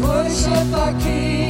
worship our King.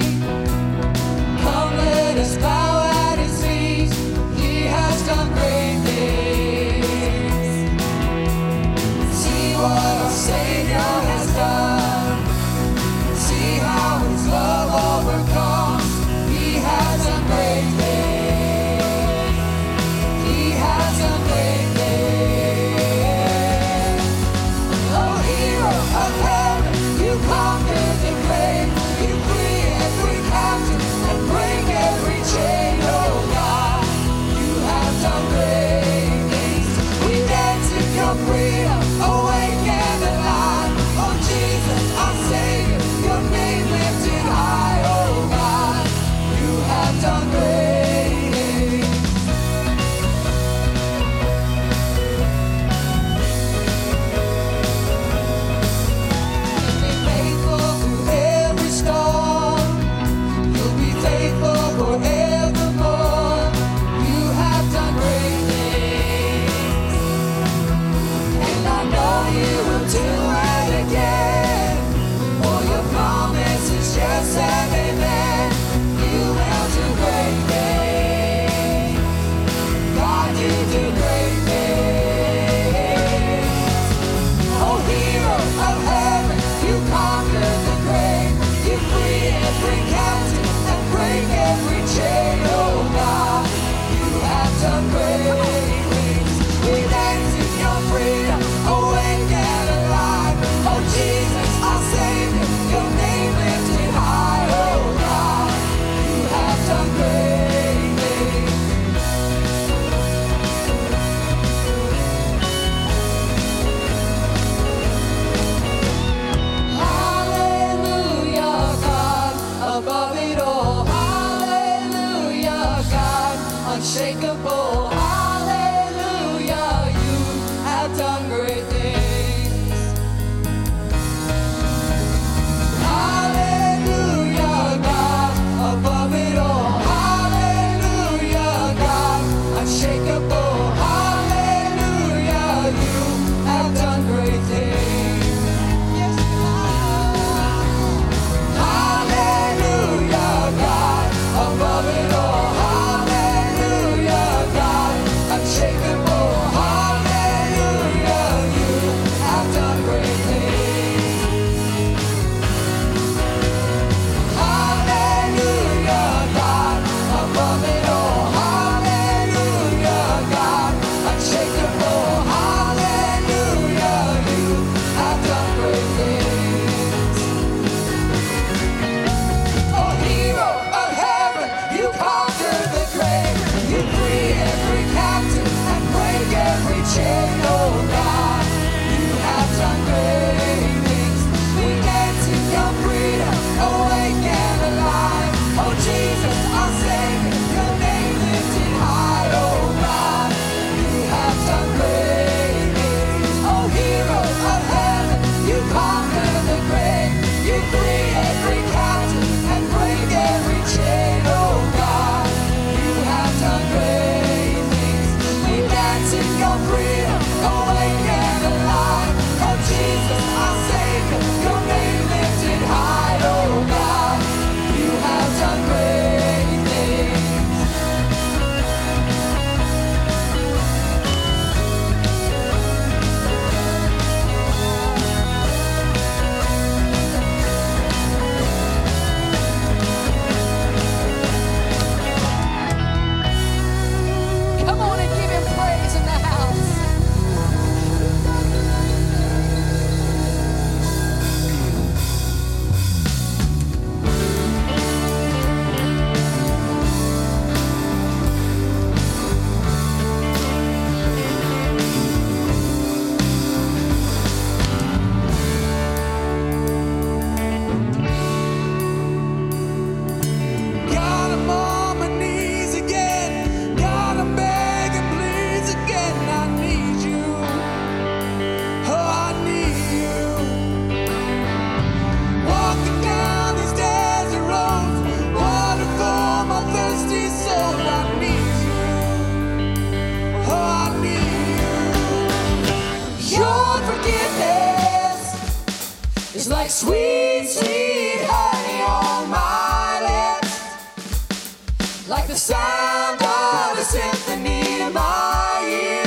It's like sweet, sweet honey on my lips, like the sound of a symphony in my ears.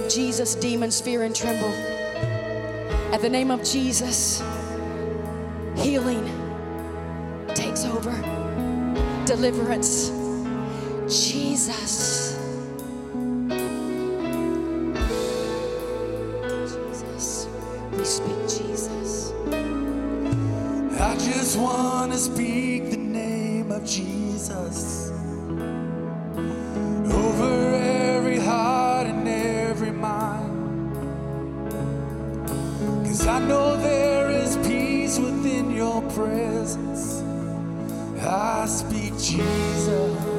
of Jesus, demons fear and tremble. At the name of Jesus, healing takes over, deliverance. Jesus. Jesus. We speak Jesus. I just want to speak the name of Jesus. I speak Jesus.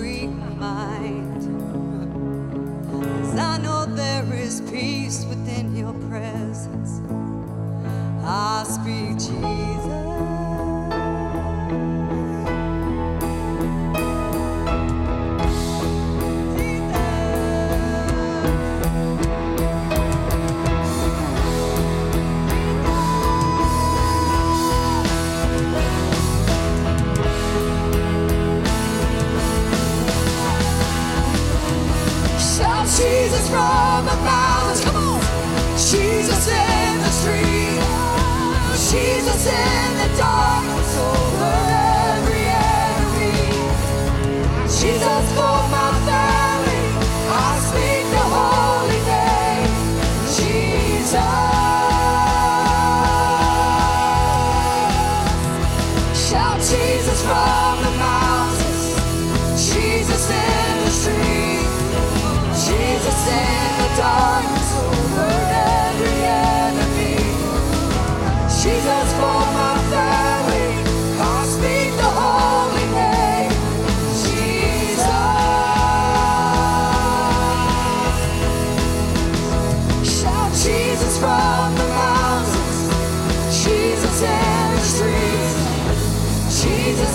free mind. Cause I know there is peace within your presence. I speak Jesus.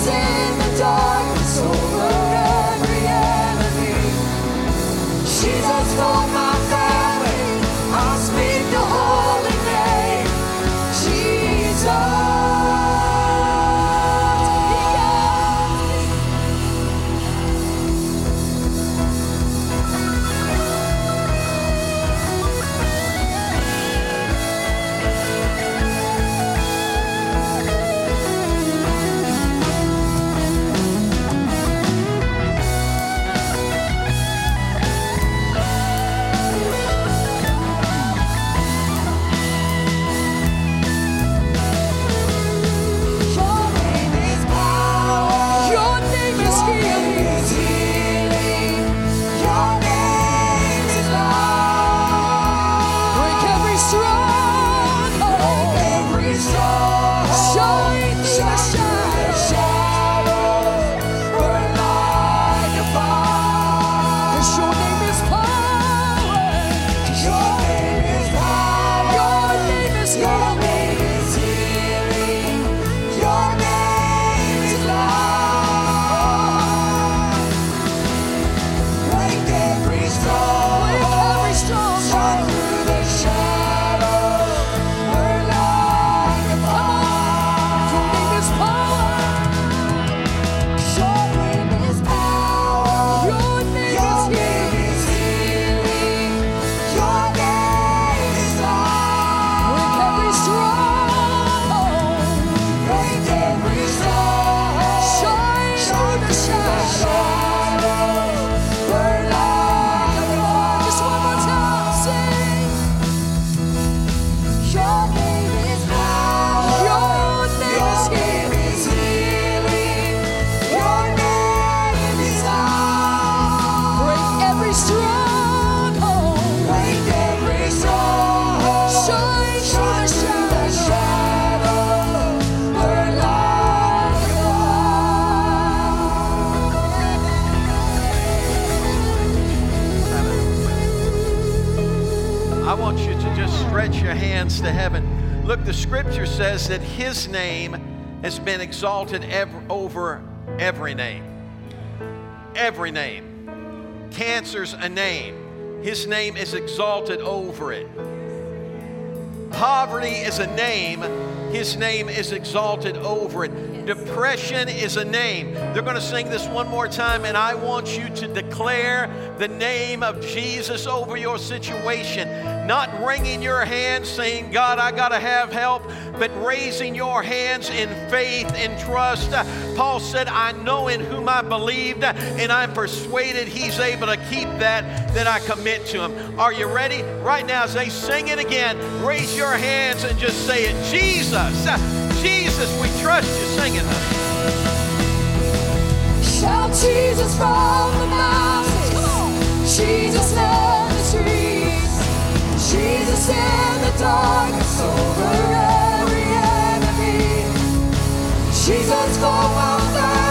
Jesus I want you to just stretch your hands to heaven. Look, the scripture says that his name has been exalted ev- over every name. Every name. Cancer's a name. His name is exalted over it. Poverty is a name. His name is exalted over it. Depression is a name. They're going to sing this one more time, and I want you to declare the name of Jesus over your situation. Not wringing your hands saying, God, I got to have help, but raising your hands in faith and trust. Paul said, I know in whom I believed, and I'm persuaded he's able to keep that that I commit to him. Are you ready? Right now, as they sing it again, raise your hands and just say it Jesus, Jesus, we trust you. Sing it. Shout Jesus from the mountains. Jesus in the streets. Jesus in the darkness over every enemy. Jesus for my family.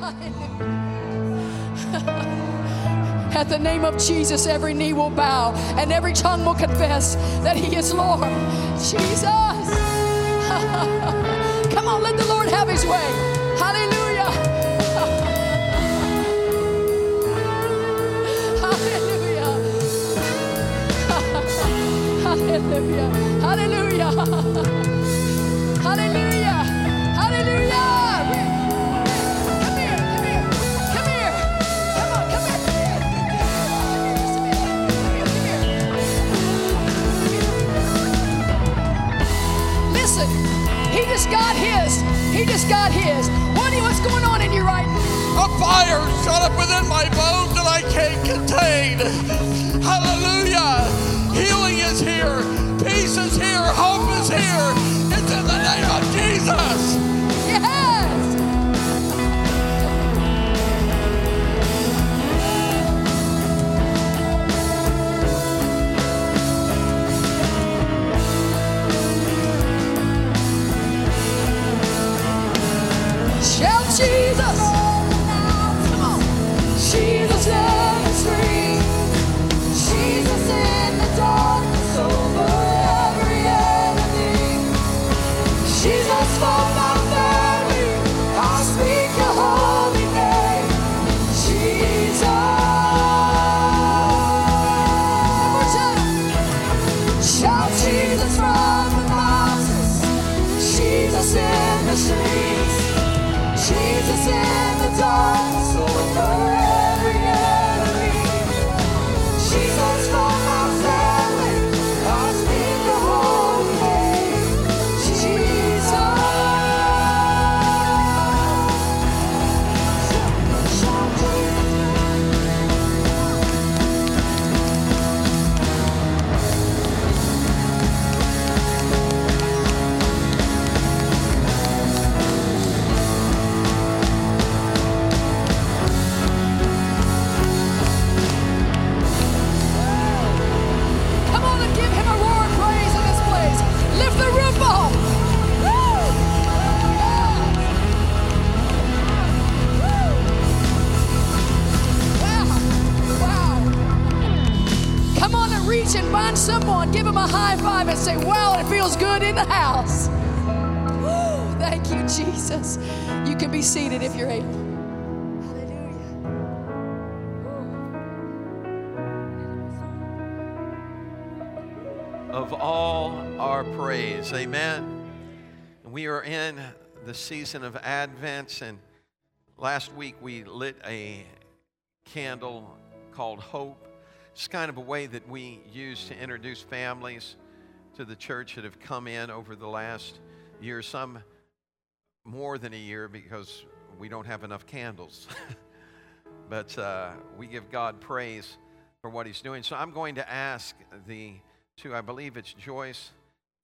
At the name of Jesus, every knee will bow and every tongue will confess that He is Lord. Jesus. Come on, let the Lord have His way. Hallelujah. Hallelujah. Hallelujah. Hallelujah. He just got his. What, you, what's going on in you right now? A fire shut up within my bones that I can't contain. Hallelujah. Healing is here. Peace is here. Hope is here. It's in the name of Jesus. Shout Jesus. Come on. Jesus and find someone. Give them a high five and say, Wow, it feels good in the house. Thank you, Jesus. You can be seated if you're able. Hallelujah. of all our praise. Amen. We are in the season of Advent, and last week we lit a candle called Hope. It's kind of a way that we use to introduce families to the church that have come in over the last year, some more than a year because we don't have enough candles. but uh, we give God praise for what He's doing. So I'm going to ask the two, I believe it's Joyce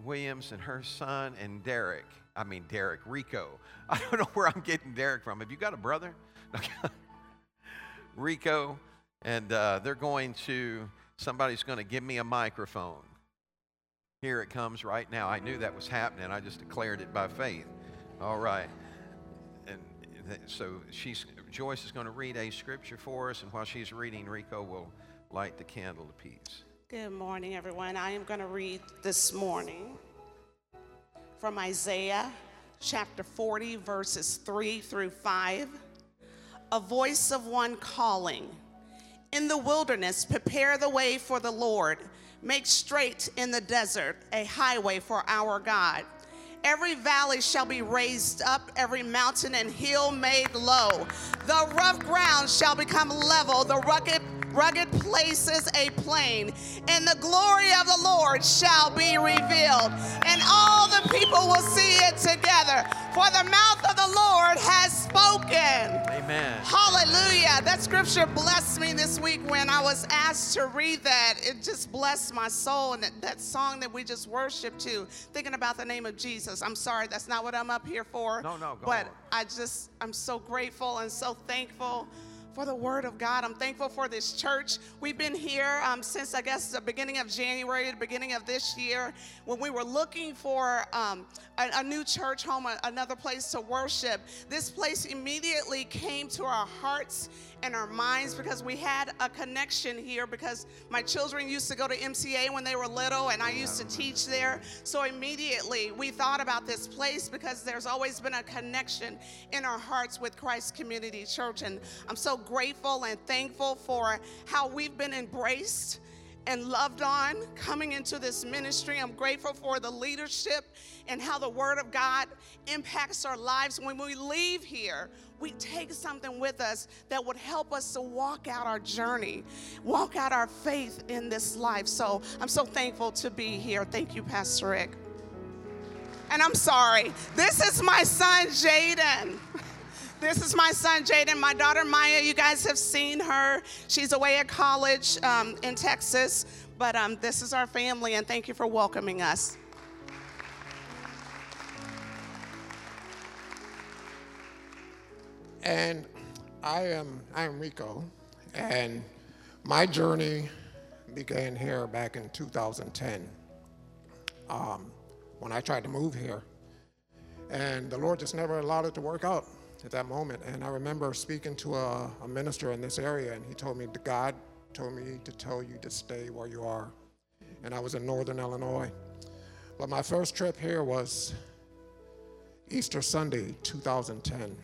Williams and her son and Derek. I mean, Derek, Rico. I don't know where I'm getting Derek from. Have you got a brother? Rico, and uh, they're going to, somebody's going to give me a microphone. Here it comes right now. I knew that was happening. I just declared it by faith. All right. And so she's Joyce is going to read a scripture for us, and while she's reading, Rico will light the candle of peace. Good morning, everyone. I am going to read this morning from Isaiah chapter 40, verses 3 through 5. A voice of one calling. In the wilderness, prepare the way for the Lord. Make straight in the desert a highway for our God. Every valley shall be raised up, every mountain and hill made low. The rough ground shall become level, the rugged rugged places a plain, and the glory of the Lord shall be revealed, and all the people will see it together. For the mouth of the Lord has spoken. Amen. Hallelujah. That scripture blessed me this week when I was asked to read that. It just blessed my soul. And that, that song that we just worshiped to, thinking about the name of Jesus. I'm sorry, that's not what I'm up here for. No, no, go But on. I just, I'm so grateful and so thankful for the word of God. I'm thankful for this church. We've been here um, since, I guess, the beginning of January, the beginning of this year, when we were looking for um, a, a new church home, a- another place to worship. This place immediately came to our hearts and our minds because we had a connection here because my children used to go to MCA when they were little and I used to teach there. So immediately we thought about this place because there's always been a connection in our hearts with Christ Community Church. And I'm so grateful and thankful for how we've been embraced and loved on coming into this ministry. I'm grateful for the leadership and how the Word of God impacts our lives. When we leave here, we take something with us that would help us to walk out our journey, walk out our faith in this life. So I'm so thankful to be here. Thank you, Pastor Rick. And I'm sorry, this is my son, Jaden. This is my son, Jaden. My daughter, Maya, you guys have seen her. She's away at college um, in Texas. But um, this is our family, and thank you for welcoming us. And I am I am Rico, and my journey began here back in 2010 um, when I tried to move here, and the Lord just never allowed it to work out at that moment. And I remember speaking to a, a minister in this area, and he told me God told me to tell you to stay where you are, and I was in Northern Illinois. But my first trip here was Easter Sunday, 2010.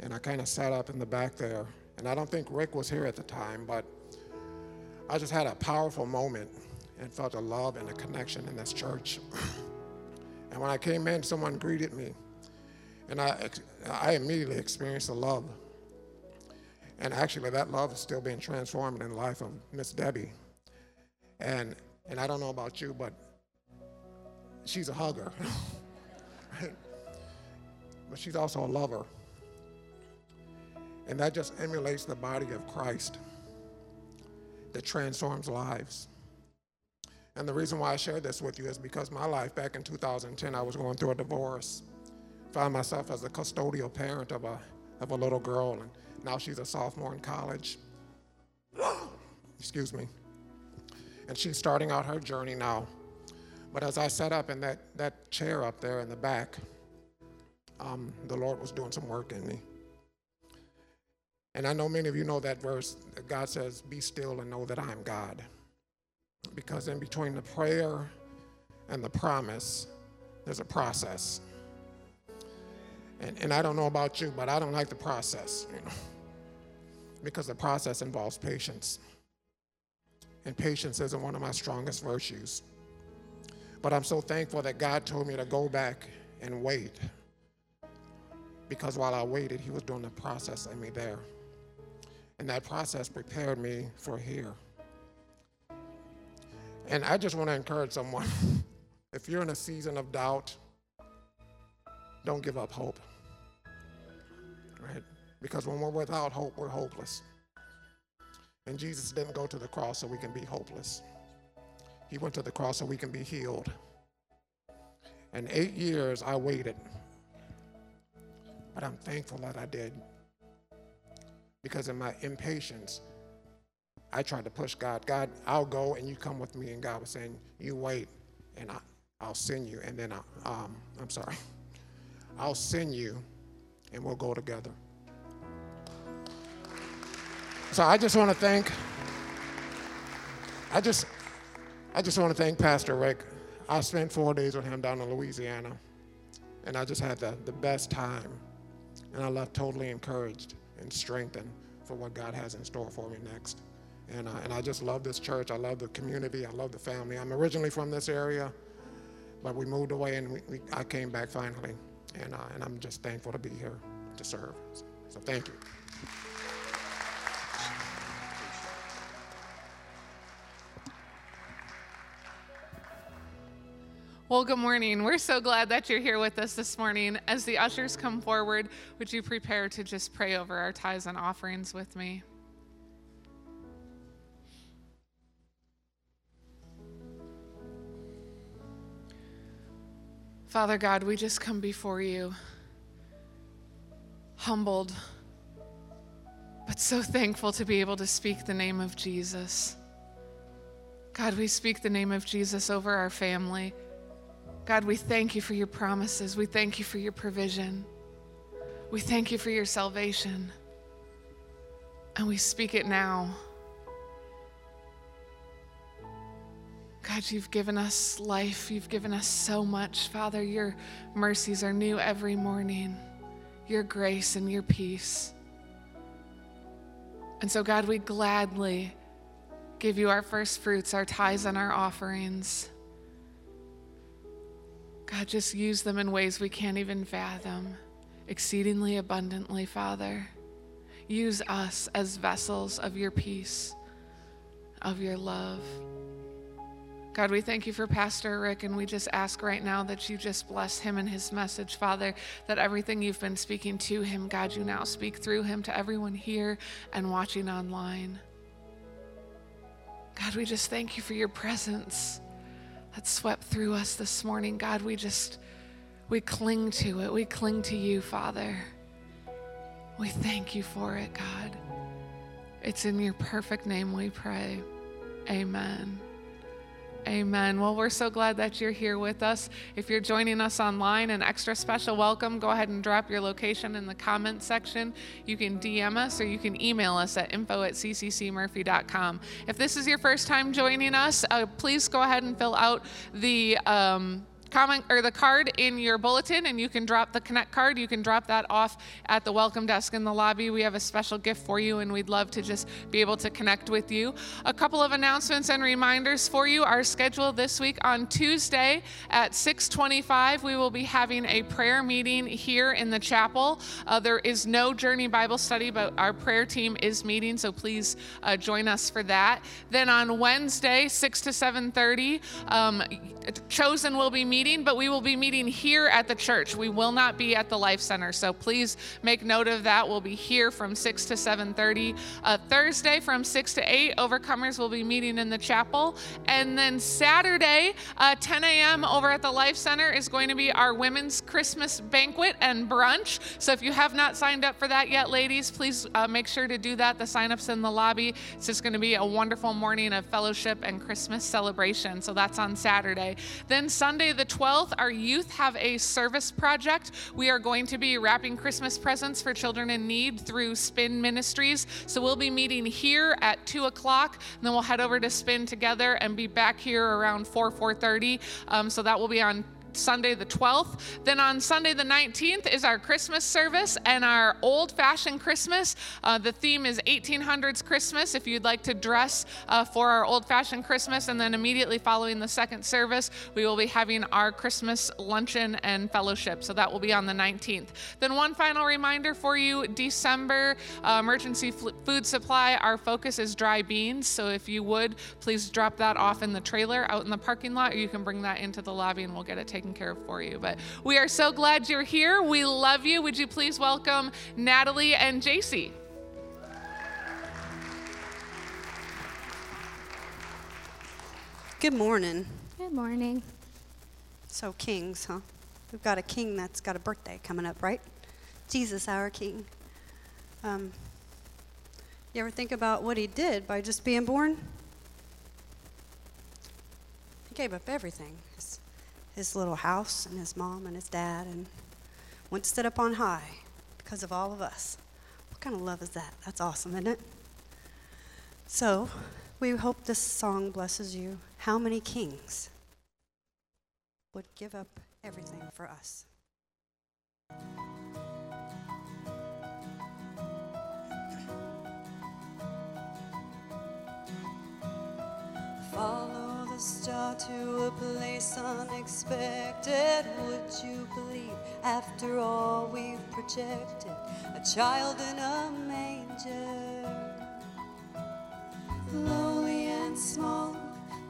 And I kind of sat up in the back there. And I don't think Rick was here at the time, but I just had a powerful moment and felt a love and a connection in this church. and when I came in, someone greeted me. And I, I immediately experienced the love. And actually, that love is still being transformed in the life of Miss Debbie. And, and I don't know about you, but she's a hugger. but she's also a lover. And that just emulates the body of Christ that transforms lives. And the reason why I share this with you is because my life back in 2010, I was going through a divorce. Found myself as a custodial parent of a, of a little girl, and now she's a sophomore in college. Excuse me. And she's starting out her journey now. But as I sat up in that, that chair up there in the back, um, the Lord was doing some work in me. And I know many of you know that verse. that God says, Be still and know that I am God. Because in between the prayer and the promise, there's a process. And, and I don't know about you, but I don't like the process, you know, because the process involves patience. And patience isn't one of my strongest virtues. But I'm so thankful that God told me to go back and wait. Because while I waited, He was doing the process in me there. And that process prepared me for here. And I just want to encourage someone if you're in a season of doubt, don't give up hope. Right? Because when we're without hope, we're hopeless. And Jesus didn't go to the cross so we can be hopeless. He went to the cross so we can be healed. And eight years I waited. But I'm thankful that I did. Because in my impatience, I tried to push God. God, I'll go and you come with me. And God was saying, You wait and I, I'll send you. And then I, um, I'm sorry, I'll send you and we'll go together. So I just want to thank, I just, I just want to thank Pastor Rick. I spent four days with him down in Louisiana, and I just had the, the best time. And I left totally encouraged and strengthened for what God has in store for me next. And, uh, and I just love this church. I love the community. I love the family. I'm originally from this area, but we moved away and we, we, I came back finally. And, uh, and I'm just thankful to be here to serve. So thank you. Well, good morning. We're so glad that you're here with us this morning. As the ushers come forward, would you prepare to just pray over our tithes and offerings with me? Father God, we just come before you, humbled but so thankful to be able to speak the name of Jesus. God, we speak the name of Jesus over our family. God, we thank you for your promises. We thank you for your provision. We thank you for your salvation. And we speak it now. God, you've given us life. You've given us so much. Father, your mercies are new every morning, your grace and your peace. And so, God, we gladly give you our first fruits, our tithes, and our offerings. God, just use them in ways we can't even fathom, exceedingly abundantly, Father. Use us as vessels of your peace, of your love. God, we thank you for Pastor Rick, and we just ask right now that you just bless him and his message, Father, that everything you've been speaking to him, God, you now speak through him to everyone here and watching online. God, we just thank you for your presence that swept through us this morning. God, we just, we cling to it. We cling to you, Father. We thank you for it, God. It's in your perfect name we pray. Amen. Amen. Well, we're so glad that you're here with us. If you're joining us online, an extra special welcome. Go ahead and drop your location in the comment section. You can DM us or you can email us at info at cccmurphy.com. If this is your first time joining us, uh, please go ahead and fill out the um, comment or the card in your bulletin and you can drop the connect card. You can drop that off at the welcome desk in the lobby. We have a special gift for you and we'd love to just be able to connect with you. A couple of announcements and reminders for you. Our schedule this week on tuesday at 6.25 we will be having a prayer meeting here in the chapel. Uh, there is no journey bible study but our prayer team is meeting so please uh, join us for that. Then on wednesday 6 to 7.30 um, chosen will be meeting but we will be meeting here at the church. We will not be at the life center so please make note of that. We'll be here from 6 to 7.30 uh, thursday from 6 to 8 overcomers will be meeting in the chapel. And then saturday uh, 10 a.m over at the life center is going to be our women's christmas banquet and brunch. So if you have not signed up for that yet ladies please uh, make sure to do that. The sign-ups in the lobby. It's just going to be a wonderful morning of fellowship and christmas celebration. So that's on saturday. Then Sunday, the 12th, our youth have a service project. We are going to be wrapping Christmas presents for children in need through Spin Ministries. So we'll be meeting here at 2 o'clock, and then we'll head over to Spin together and be back here around 4, 4.30. Um, so that will be on Sunday the 12th. Then on Sunday the 19th is our Christmas service and our old fashioned Christmas. Uh, the theme is 1800s Christmas if you'd like to dress uh, for our old fashioned Christmas. And then immediately following the second service, we will be having our Christmas luncheon and fellowship. So that will be on the 19th. Then one final reminder for you December uh, emergency food supply, our focus is dry beans. So if you would, please drop that off in the trailer out in the parking lot, or you can bring that into the lobby and we'll get it taken care of for you. But we are so glad you're here. We love you. Would you please welcome Natalie and JC? Good morning. Good morning. So, kings, huh? We've got a king that's got a birthday coming up, right? Jesus, our king. Um, you ever think about what he did by just being born? He gave up everything his, little house and his mom and his dad and went to sit up on high because of all of us. What kind of love is that? That's awesome, isn't it? So, we hope this song blesses you. How many kings would give up everything for us? Star to a place unexpected. Would you believe, after all we've projected, a child in a manger? lowly and small,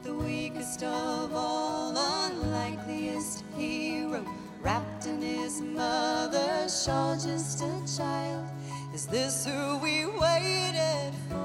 the weakest of all, unlikeliest hero, wrapped in his mother's shawl, just a child. Is this who we waited for?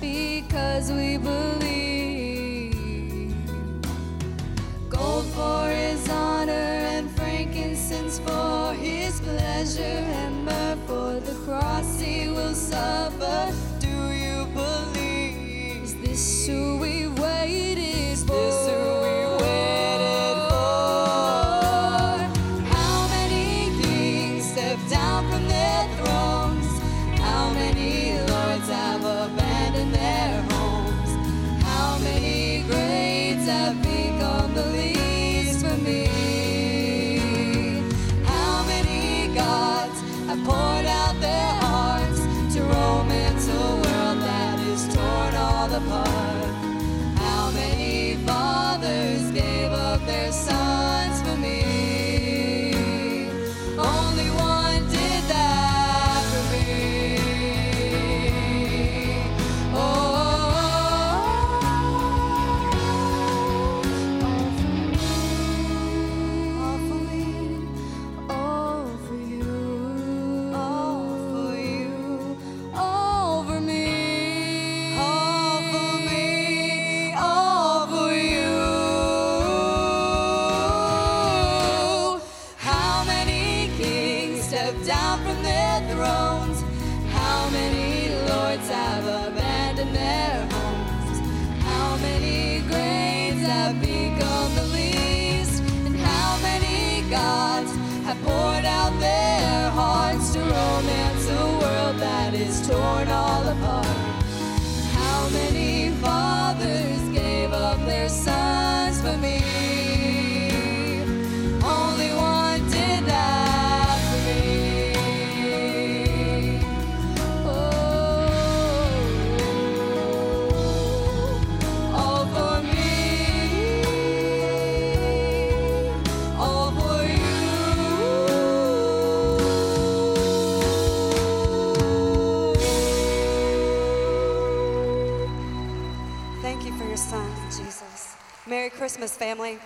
because we believe. Gold for his honor and frankincense for his pleasure, and myrrh for the cross he will suffer. Do you believe? Is this true? Christmas, family.